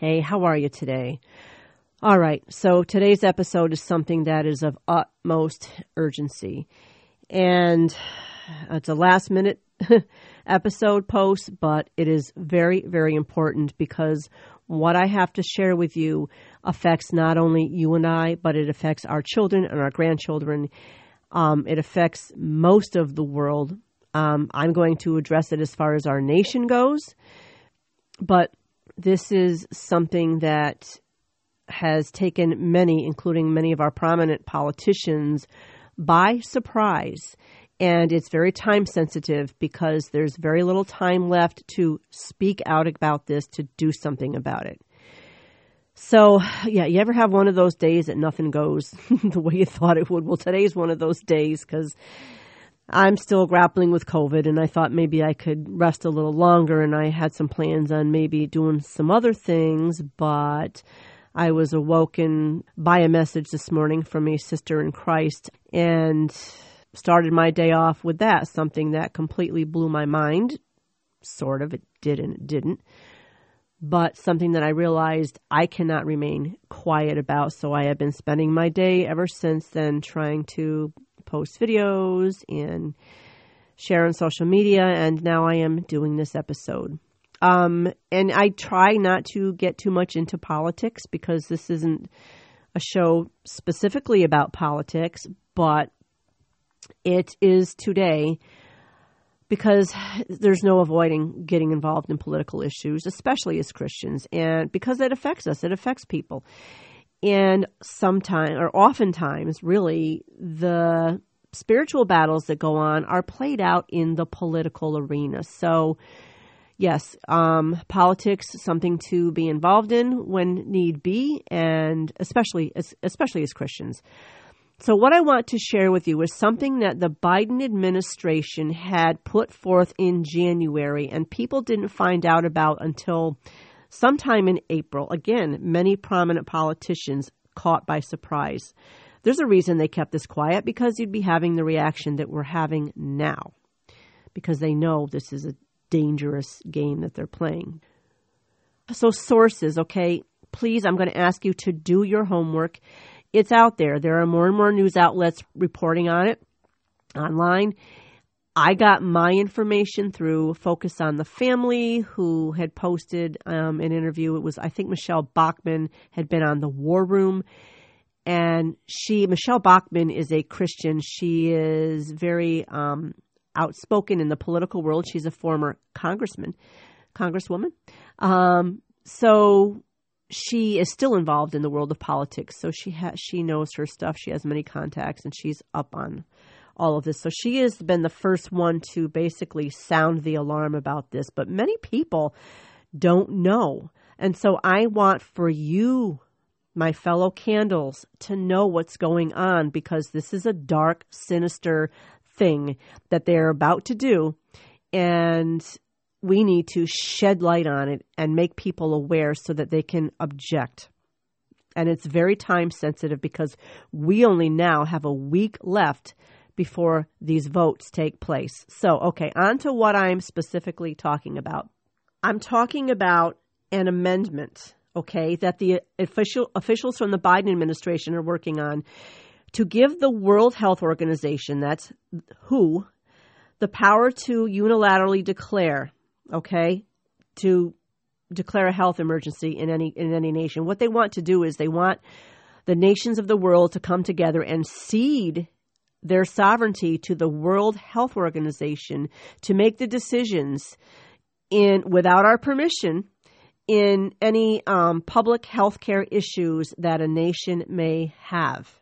Hey, how are you today? All right, so today's episode is something that is of utmost urgency. And it's a last minute episode post, but it is very, very important because what I have to share with you affects not only you and I, but it affects our children and our grandchildren. Um, it affects most of the world. Um, I'm going to address it as far as our nation goes, but this is something that has taken many, including many of our prominent politicians, by surprise. And it's very time sensitive because there's very little time left to speak out about this, to do something about it. So, yeah, you ever have one of those days that nothing goes the way you thought it would? Well, today's one of those days because I'm still grappling with COVID and I thought maybe I could rest a little longer and I had some plans on maybe doing some other things, but I was awoken by a message this morning from a sister in Christ and started my day off with that, something that completely blew my mind. Sort of. It did and it didn't. But something that I realized I cannot remain quiet about. So I have been spending my day ever since then trying to post videos and share on social media. And now I am doing this episode. Um, and I try not to get too much into politics because this isn't a show specifically about politics, but it is today because there's no avoiding getting involved in political issues, especially as Christians, and because it affects us, it affects people. And sometimes, or oftentimes, really, the spiritual battles that go on are played out in the political arena. So, yes, um, politics something to be involved in when need be, and especially especially as Christians. So, what I want to share with you is something that the Biden administration had put forth in January, and people didn't find out about until sometime in April. Again, many prominent politicians caught by surprise. There's a reason they kept this quiet because you'd be having the reaction that we're having now because they know this is a dangerous game that they're playing. So, sources, okay, please, I'm going to ask you to do your homework it's out there. There are more and more news outlets reporting on it online. I got my information through Focus on the Family, who had posted um, an interview. It was, I think, Michele Bachmann had been on the War Room. And she, Michele Bachmann, is a Christian. She is very um, outspoken in the political world. She's a former congressman, congresswoman. Um, so she is still involved in the world of politics, so she has she knows her stuff. She has many contacts, and she's up on all of this. So she has been the first one to basically sound the alarm about this. But many people don't know, and so I want for you, my fellow candles, to know what's going on because this is a dark, sinister thing that they're about to do, and we need to shed light on it and make people aware so that they can object. And it's very time sensitive because we only now have a week left before these votes take place. So, okay, on to what I'm specifically talking about. I'm talking about an amendment, okay, that the official officials from the Biden administration are working on to give the World Health Organization, that's WHO, the power to unilaterally declare okay, to declare a health emergency in any in any nation. What they want to do is they want the nations of the world to come together and cede their sovereignty to the World Health Organization to make the decisions in without our permission in any um, public health care issues that a nation may have.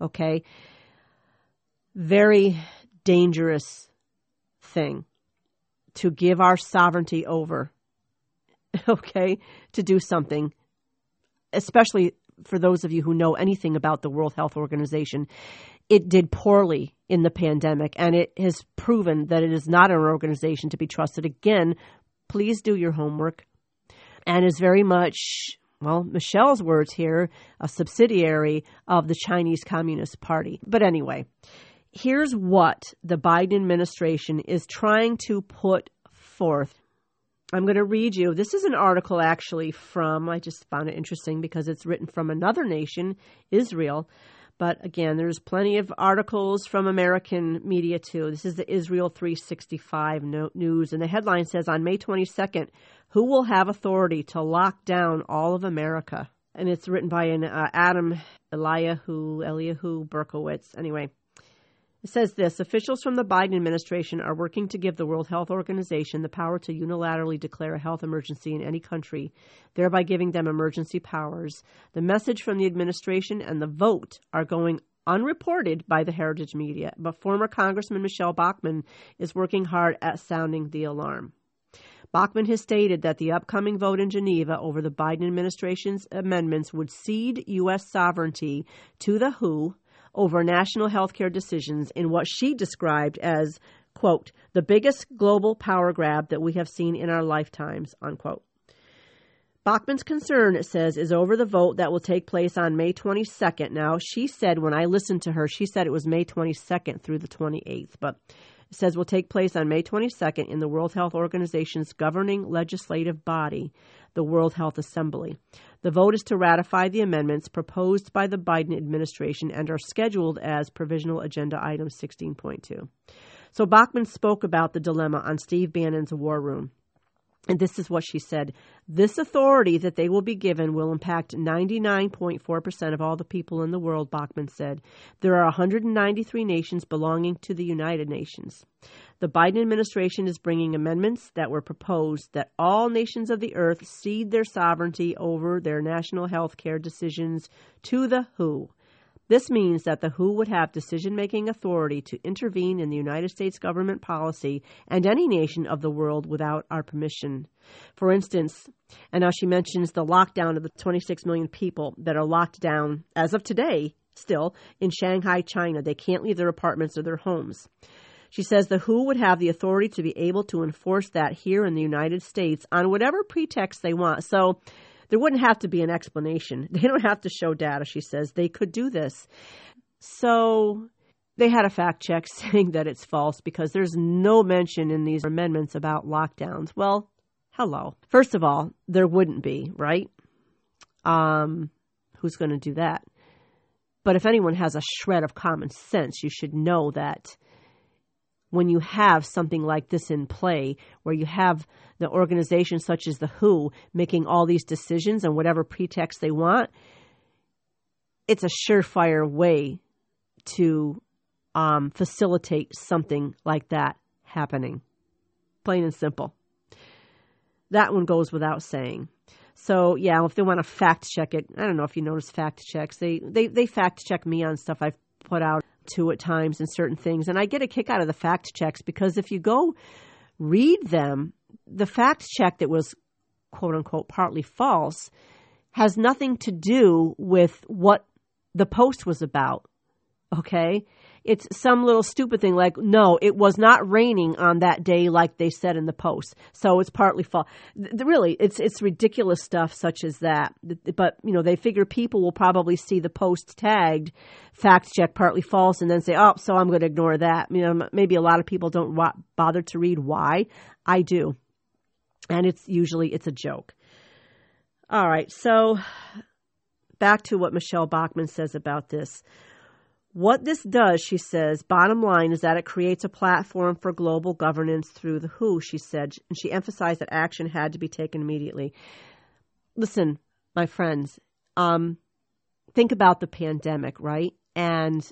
Okay? Very dangerous thing to give our sovereignty over, okay, to do something, especially for those of you who know anything about the World Health Organization. It did poorly in the pandemic, and it has proven that it is not an organization to be trusted. Again, please do your homework. And is very much, well, Michele's words here, a subsidiary of the Chinese Communist Party. But anyway, here's what the Biden administration is trying to put forth. I'm going to read you. This is an article actually from, I just found it interesting because it's written from another nation, Israel. But again, there's plenty of articles from American media too. This is the Israel 365 news, and the headline says on May 22nd, who will have authority to lock down all of America? And it's written by an uh, Adam Eliyahu Eliyahu Berkowitz. Anyway, it says this officials from the Biden administration are working to give the World Health Organization the power to unilaterally declare a health emergency in any country, thereby giving them emergency powers. The message from the administration and the vote are going unreported by the heritage media, but former Congressman Michele Bachmann is working hard at sounding the alarm. Bachmann has stated that the upcoming vote in Geneva over the Biden administration's amendments would cede U.S. sovereignty to the WHO over national health care decisions in what she described as, quote, the biggest global power grab that we have seen in our lifetimes, unquote. Bachmann's concern, it says, is over the vote that will take place on May 22nd. Now, she said, when I listened to her, she said it was May 22nd through the 28th, but says will take place on May 22nd in the World Health Organization's governing legislative body, the World Health Assembly. The vote is to ratify the amendments proposed by the Biden administration and are scheduled as provisional agenda item 16.2. So Bachmann spoke about the dilemma on Steve Bannon's War Room. And this is what she said. This authority that they will be given will impact 99.4% of all the people in the world, Bachmann said. There are 193 nations belonging to the United Nations. The Biden administration is bringing amendments that were proposed that all nations of the earth cede their sovereignty over their national health care decisions to the WHO. This means that the WHO would have decision making authority to intervene in the United States government policy and any nation of the world without our permission. For instance, and now she mentions the lockdown of the 26 million people that are locked down as of today still in Shanghai, China. They can't leave their apartments or their homes. She says the WHO would have the authority to be able to enforce that here in the United States on whatever pretext they want. So there wouldn't have to be an explanation. They don't have to show data, she says. They could do this. So they had a fact check saying that it's false because there's no mention in these amendments about lockdowns. Well, hello. First of all, there wouldn't be, right? Um, who's going to do that? But if anyone has a shred of common sense, you should know that when you have something like this in play, where you have the organization such as the WHO making all these decisions on whatever pretext they want, it's a surefire way to um, facilitate something like that happening. Plain and simple. That one goes without saying. So yeah, if they want to fact check it, I don't know if you notice fact checks. They they they fact check me on stuff I've put out to at times in certain things. And I get a kick out of the fact checks because if you go read them, the fact check that was quote unquote partly false has nothing to do with what the post was about. Okay? it's some little stupid thing like, no, it was not raining on that day like they said in the post. So it's partly false. Really, it's it's ridiculous stuff such as that. But you know, they figure people will probably see the post tagged fact check partly false and then say, oh, so I'm going to ignore that. You know, maybe a lot of people don't bother to read why. I do, and it's usually it's a joke. All right, so back to what Michele Bachmann says about this. What this does, she says, bottom line is that it creates a platform for global governance through the WHO, she said, and she emphasized that action had to be taken immediately. Listen, my friends, um, think about the pandemic, right? And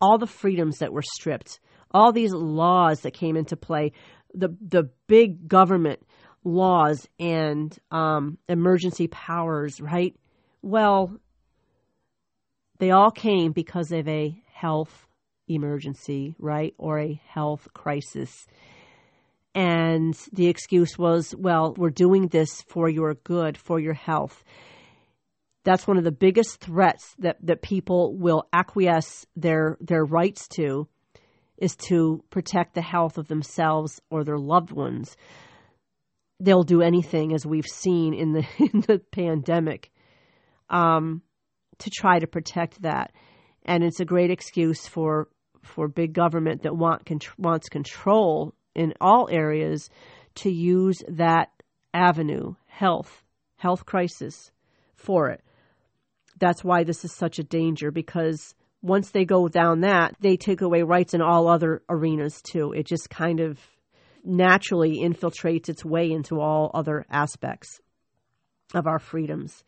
all the freedoms that were stripped, all these laws that came into play, the the big government laws and um, emergency powers, right? Well, they all came because of a health emergency, right? Or a health crisis. And the excuse was, well, we're doing this for your good, for your health. That's one of the biggest threats that, that people will acquiesce their their rights to is to protect the health of themselves or their loved ones. They'll do anything, as we've seen in the in the pandemic. Um, to try to protect that. And it's a great excuse for for big government that want wants control in all areas to use that avenue, health, health crisis, for it. That's why this is such a danger because once they go down that, they take away rights in all other arenas too. It just kind of naturally infiltrates its way into all other aspects of our freedoms.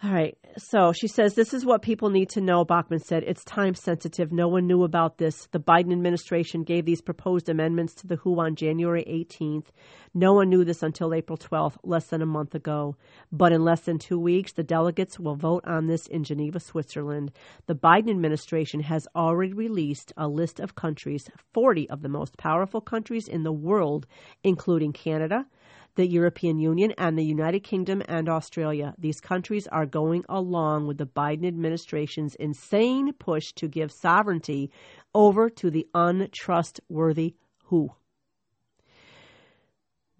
All right. So she says, This is what people need to know, Bachmann said. It's time sensitive. No one knew about this. The Biden administration gave these proposed amendments to the WHO on January 18th. No one knew this until April 12th, less than a month ago. But in less than two weeks, the delegates will vote on this in Geneva, Switzerland. The Biden administration has already released a list of countries, 40 of the most powerful countries in the world, including Canada, the European Union and the United Kingdom and Australia. These countries are going along with the Biden administration's insane push to give sovereignty over to the untrustworthy WHO.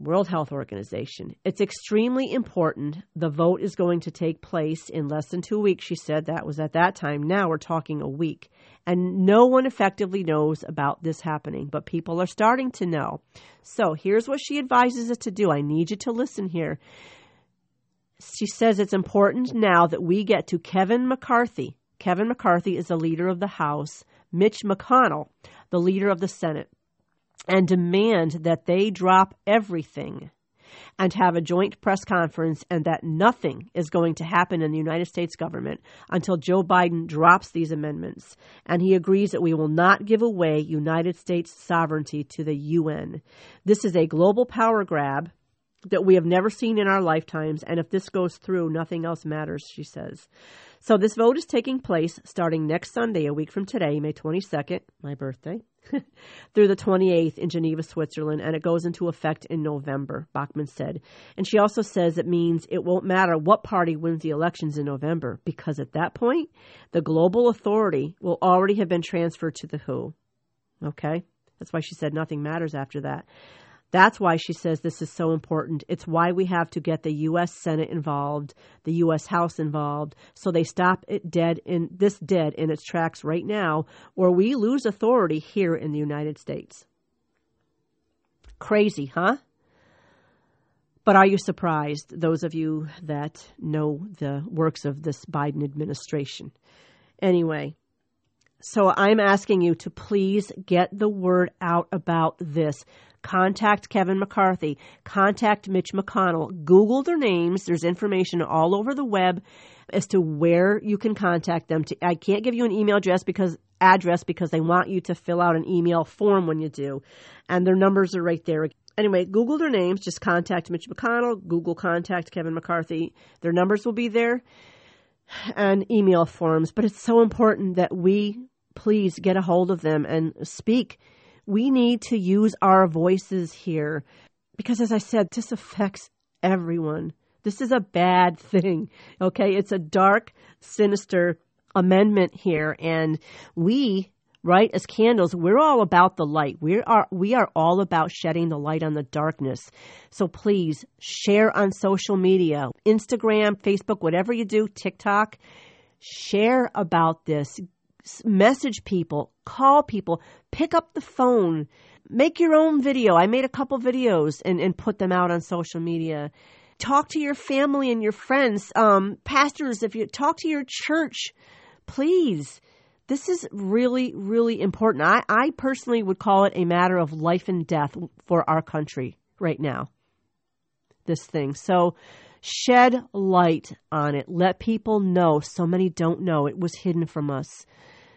World Health Organization. It's extremely important. The vote is going to take place in less than two weeks, she said. That was at that time. Now we're talking a week. And no one effectively knows about this happening, but people are starting to know. So here's what she advises us to do. I need you to listen here. She says it's important now that we get to Kevin McCarthy. Kevin McCarthy is the leader of the House, Mitch McConnell, the leader of the Senate and demand that they drop everything and have a joint press conference and that nothing is going to happen in the United States government until Joe Biden drops these amendments. And he agrees that we will not give away United States sovereignty to the UN. This is a global power grab that we have never seen in our lifetimes. And if this goes through, nothing else matters, she says. So this vote is taking place starting next Sunday, a week from today, May 22nd, my birthday, through the 28th in Geneva, Switzerland, and it goes into effect in November, Bachmann said. And she also says it means it won't matter what party wins the elections in November, because at that point, the global authority will already have been transferred to the WHO. Okay? That's why she said nothing matters after that. That's why she says this is so important. It's why we have to get the U.S. Senate involved, the U.S. House involved, so they stop it dead in this dead in its tracks right now, or we lose authority here in the United States. Crazy, huh? But are you surprised, those of you that know the works of this Biden administration? Anyway, so I'm asking you to please get the word out about this. Contact Kevin McCarthy. Contact Mitch McConnell. Google their names. There's information all over the web as to where you can contact them. I can't give you an email address because address because they want you to fill out an email form when you do, and their numbers are right there. Anyway, Google their names. Just contact Mitch McConnell. Google contact Kevin McCarthy. Their numbers will be there and email forms. But it's so important that we please get a hold of them and speak we need to use our voices here because, as I said, this affects everyone. This is a bad thing. Okay. It's a dark, sinister amendment here. And we, right, as candles, we're all about the light. We are, we are all about shedding the light on the darkness. So please share on social media, Instagram, Facebook, whatever you do, TikTok. Share about this message people, call people, pick up the phone, make your own video. I made a couple videos and, and put them out on social media. Talk to your family and your friends, um, pastors. If you talk to your church, please. This is really, really important. I, I personally would call it a matter of life and death for our country right now. This thing. So, shed light on it. Let people know. So many don't know. It was hidden from us.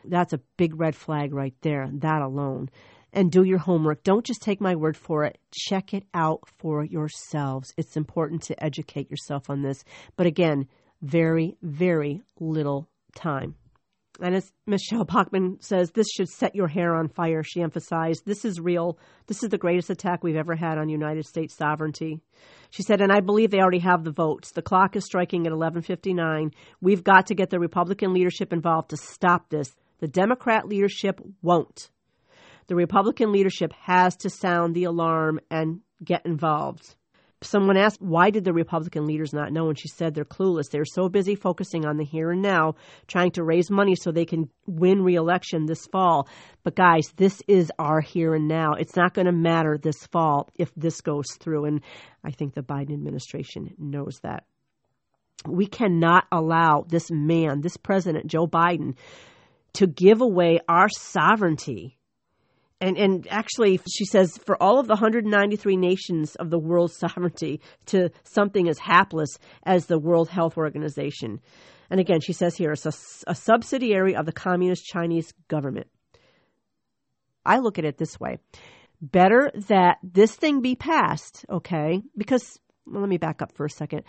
That's a big red flag right there, that alone. And do your homework. Don't just take my word for it. Check it out for yourselves. It's important to educate yourself on this. But again, very, very little time. And as Michele Bachmann says, this should set your hair on fire. She emphasized, this is real. This is the greatest attack we've ever had on United States sovereignty. She said, and I believe they already have the votes. The clock is striking at 11:59. We've got to get the Republican leadership involved to stop this. The Democrat leadership won't. The Republican leadership has to sound the alarm and get involved. someone asked, why did the Republican leaders not know? And she said they're clueless. They're so busy focusing on the here and now, trying to raise money so they can win reelection this fall. But guys, this is our here and now. It's not going to matter this fall if this goes through. And I think the Biden administration knows that. We cannot allow this man, this president, Joe Biden, to give away our sovereignty and and actually she says for all of the 193 nations of the world's sovereignty to something as hapless as the World Health Organization. And again, she says here it's a, a subsidiary of the communist Chinese government. I look at it this way. Better that this thing be passed, okay? Because well, let me back up for a second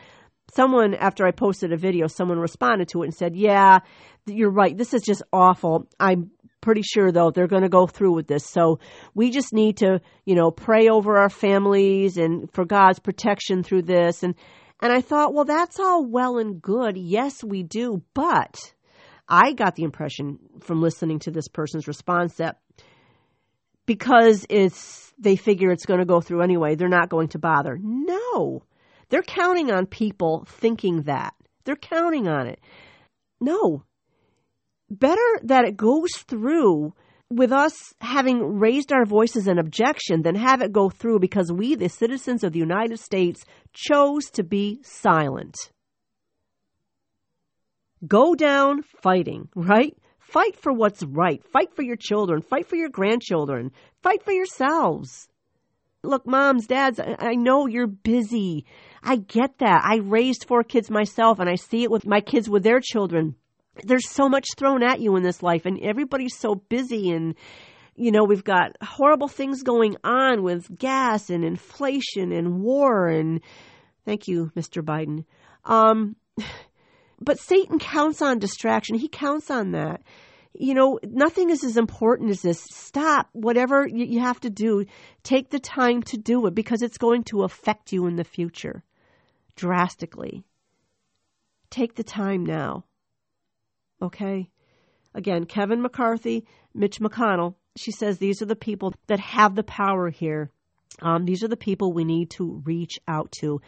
someone after I posted a video, someone responded to it and said, "Yeah, you're right. This is just awful. I'm pretty sure though they're going to go through with this. So we just need to, you know, pray over our families and for God's protection through this. And and I thought, well, that's all well and good. Yes, we do, but I got the impression from listening to this person's response that because it's they figure it's going to go through anyway, they're not going to bother. No. They're counting on people thinking that. They're counting on it. No, better that it goes through with us having raised our voices in objection than have it go through because we, the citizens of the United States, chose to be silent. Go down fighting, right? Fight for what's right. Fight for your children. Fight for your grandchildren. Fight for yourselves. Look, moms, dads, I know you're busy. I get that. I raised four kids myself and I see it with my kids with their children there's so much thrown at you in this life and everybody's so busy and you know we've got horrible things going on with gas and inflation and war and thank you mr biden um but satan counts on distraction he counts on that you know nothing is as important as this stop whatever you have to do take the time to do it because it's going to affect you in the future drastically take the time now Okay? Again, Kevin McCarthy, Mitch McConnell, she says these are the people that have the power here. Um, these are the people we need to reach out to.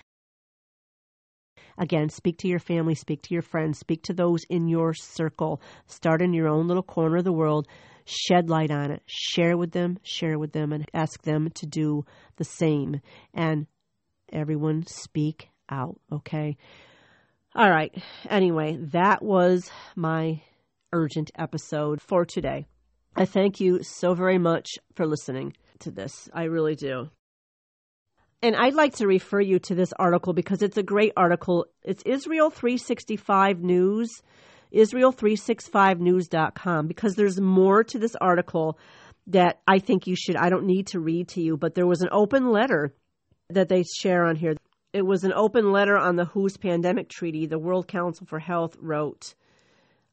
Again, speak to your family, speak to your friends, speak to those in your circle. Start in your own little corner of the world. Shed light on it. Share with them, share with them, and ask them to do the same. And everyone speak out, okay? All right. Anyway, that was my urgent episode for today. I thank you so very much for listening to this. I really do. And I'd like to refer you to this article because it's a great article. It's Israel 365 News, Israel365news.com, because there's more to this article that I think you should, I don't need to read to you, but there was an open letter that they share on here. It was an open letter on the WHO's pandemic treaty. The World Council for Health wrote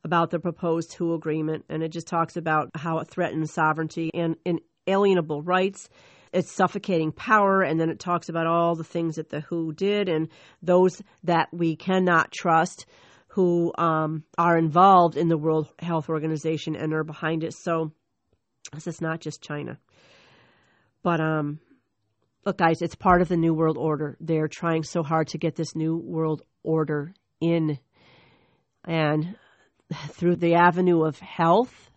about the proposed WHO agreement, and it just talks about how it threatens sovereignty and inalienable rights. It's suffocating power, and then it talks about all the things that the WHO did and those that we cannot trust who um, are involved in the World Health Organization and are behind it. So this is not just China. But um, look, guys, it's part of the New World Order. They're trying so hard to get this New World Order in. And through the avenue of health,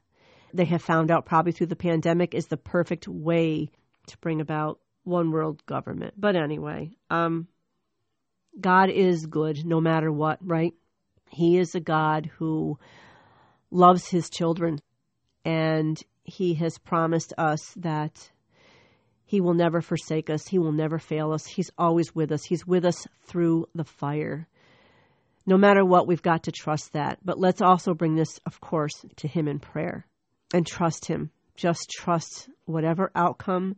they have found out probably through the pandemic is the perfect way to bring about one world government. But anyway, um, God is good no matter what, right? He is a God who loves his children, and he has promised us that he will never forsake us. He will never fail us. He's always with us. He's with us through the fire. No matter what, we've got to trust that. But let's also bring this, of course, to Him in prayer and trust Him. Just trust whatever outcome,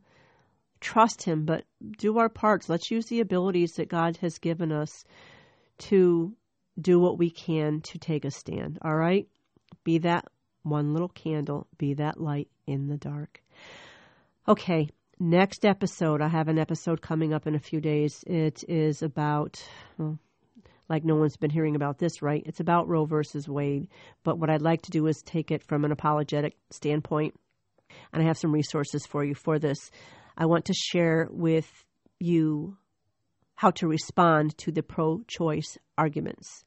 trust Him, but do our parts. Let's use the abilities that God has given us to do what we can to take a stand. All right? Be that one little candle, be that light in the dark. Okay, next episode, I have an episode coming up in a few days. It is about, well, like no one's been hearing about this, right? It's about Roe versus Wade. But what I'd like to do is take it from an apologetic standpoint. And I have some resources for you for this. I want to share with you how to respond to the pro choice arguments.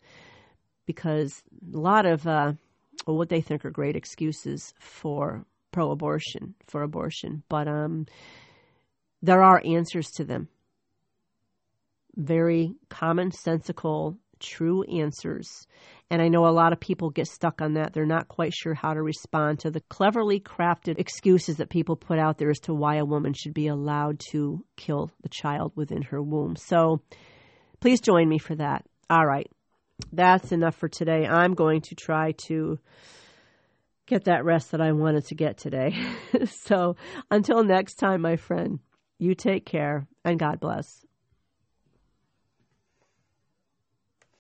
Because a lot of uh, what they think are great excuses for pro abortion, for abortion, but um, there are answers to them. Very commonsensical, true answers. And I know a lot of people get stuck on that. They're not quite sure how to respond to the cleverly crafted excuses that people put out there as to why a woman should be allowed to kill the child within her womb. So please join me for that. All right. That's enough for today. I'm going to try to get that rest that I wanted to get today. so until next time, my friend, you take care and God bless.